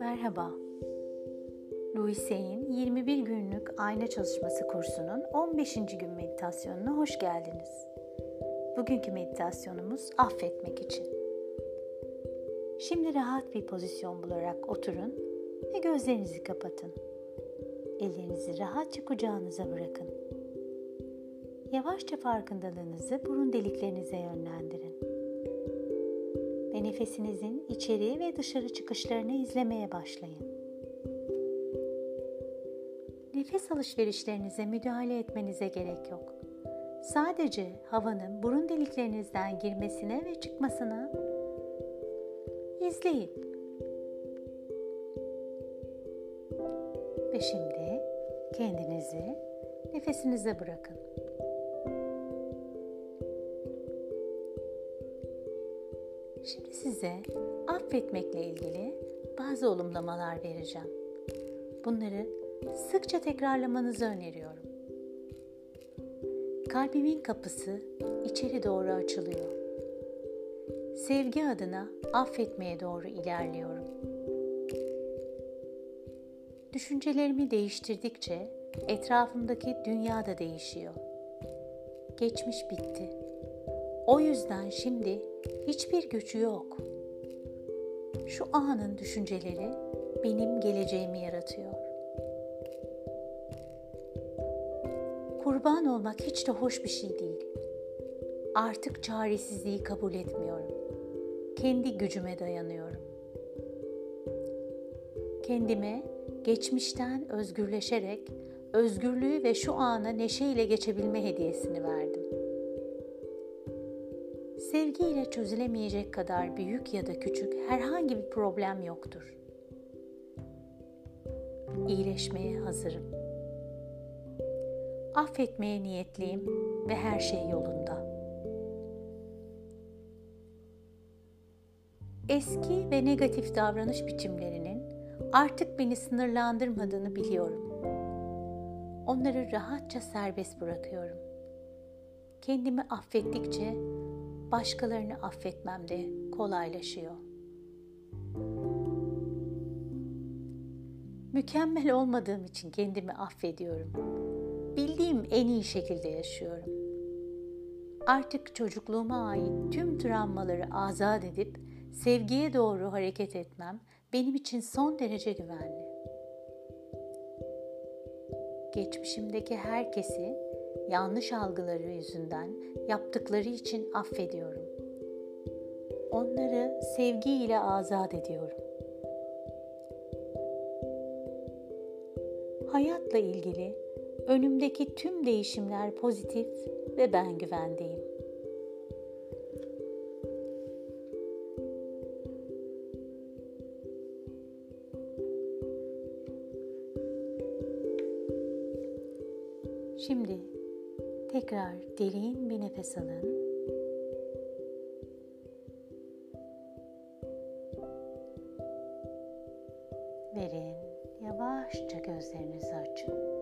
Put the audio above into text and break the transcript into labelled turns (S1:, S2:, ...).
S1: Merhaba. Louise'in 21 günlük ayna çalışması kursunun 15. gün meditasyonuna hoş geldiniz. Bugünkü meditasyonumuz affetmek için. Şimdi rahat bir pozisyon bularak oturun ve gözlerinizi kapatın. Ellerinizi rahatça kucağınıza bırakın. Yavaşça farkındalığınızı burun deliklerinize yönlendirin. Ve nefesinizin içeri ve dışarı çıkışlarını izlemeye başlayın. Nefes alışverişlerinize müdahale etmenize gerek yok. Sadece havanın burun deliklerinizden girmesine ve çıkmasına izleyin. Ve şimdi kendinizi nefesinize bırakın. Şimdi size affetmekle ilgili bazı olumlamalar vereceğim. Bunları sıkça tekrarlamanızı öneriyorum. Kalbimin kapısı içeri doğru açılıyor. Sevgi adına affetmeye doğru ilerliyorum. Düşüncelerimi değiştirdikçe etrafımdaki dünya da değişiyor. Geçmiş bitti. O yüzden şimdi hiçbir gücü yok. Şu anın düşünceleri benim geleceğimi yaratıyor. Kurban olmak hiç de hoş bir şey değil. Artık çaresizliği kabul etmiyorum. Kendi gücüme dayanıyorum. Kendime geçmişten özgürleşerek özgürlüğü ve şu ana neşeyle geçebilme hediyesini verdim. Sevgiyle çözülemeyecek kadar büyük ya da küçük herhangi bir problem yoktur. İyileşmeye hazırım. Affetmeye niyetliyim ve her şey yolunda. Eski ve negatif davranış biçimlerinin artık beni sınırlandırmadığını biliyorum. Onları rahatça serbest bırakıyorum. Kendimi affettikçe başkalarını affetmem de kolaylaşıyor. Mükemmel olmadığım için kendimi affediyorum. Bildiğim en iyi şekilde yaşıyorum. Artık çocukluğuma ait tüm travmaları azat edip sevgiye doğru hareket etmem benim için son derece güvenli. Geçmişimdeki herkesi yanlış algıları yüzünden yaptıkları için affediyorum. Onları sevgiyle azat ediyorum. Hayatla ilgili önümdeki tüm değişimler pozitif ve ben güvendeyim. Şimdi tekrar derin bir nefes alın. Verin. Yavaşça gözlerinizi açın.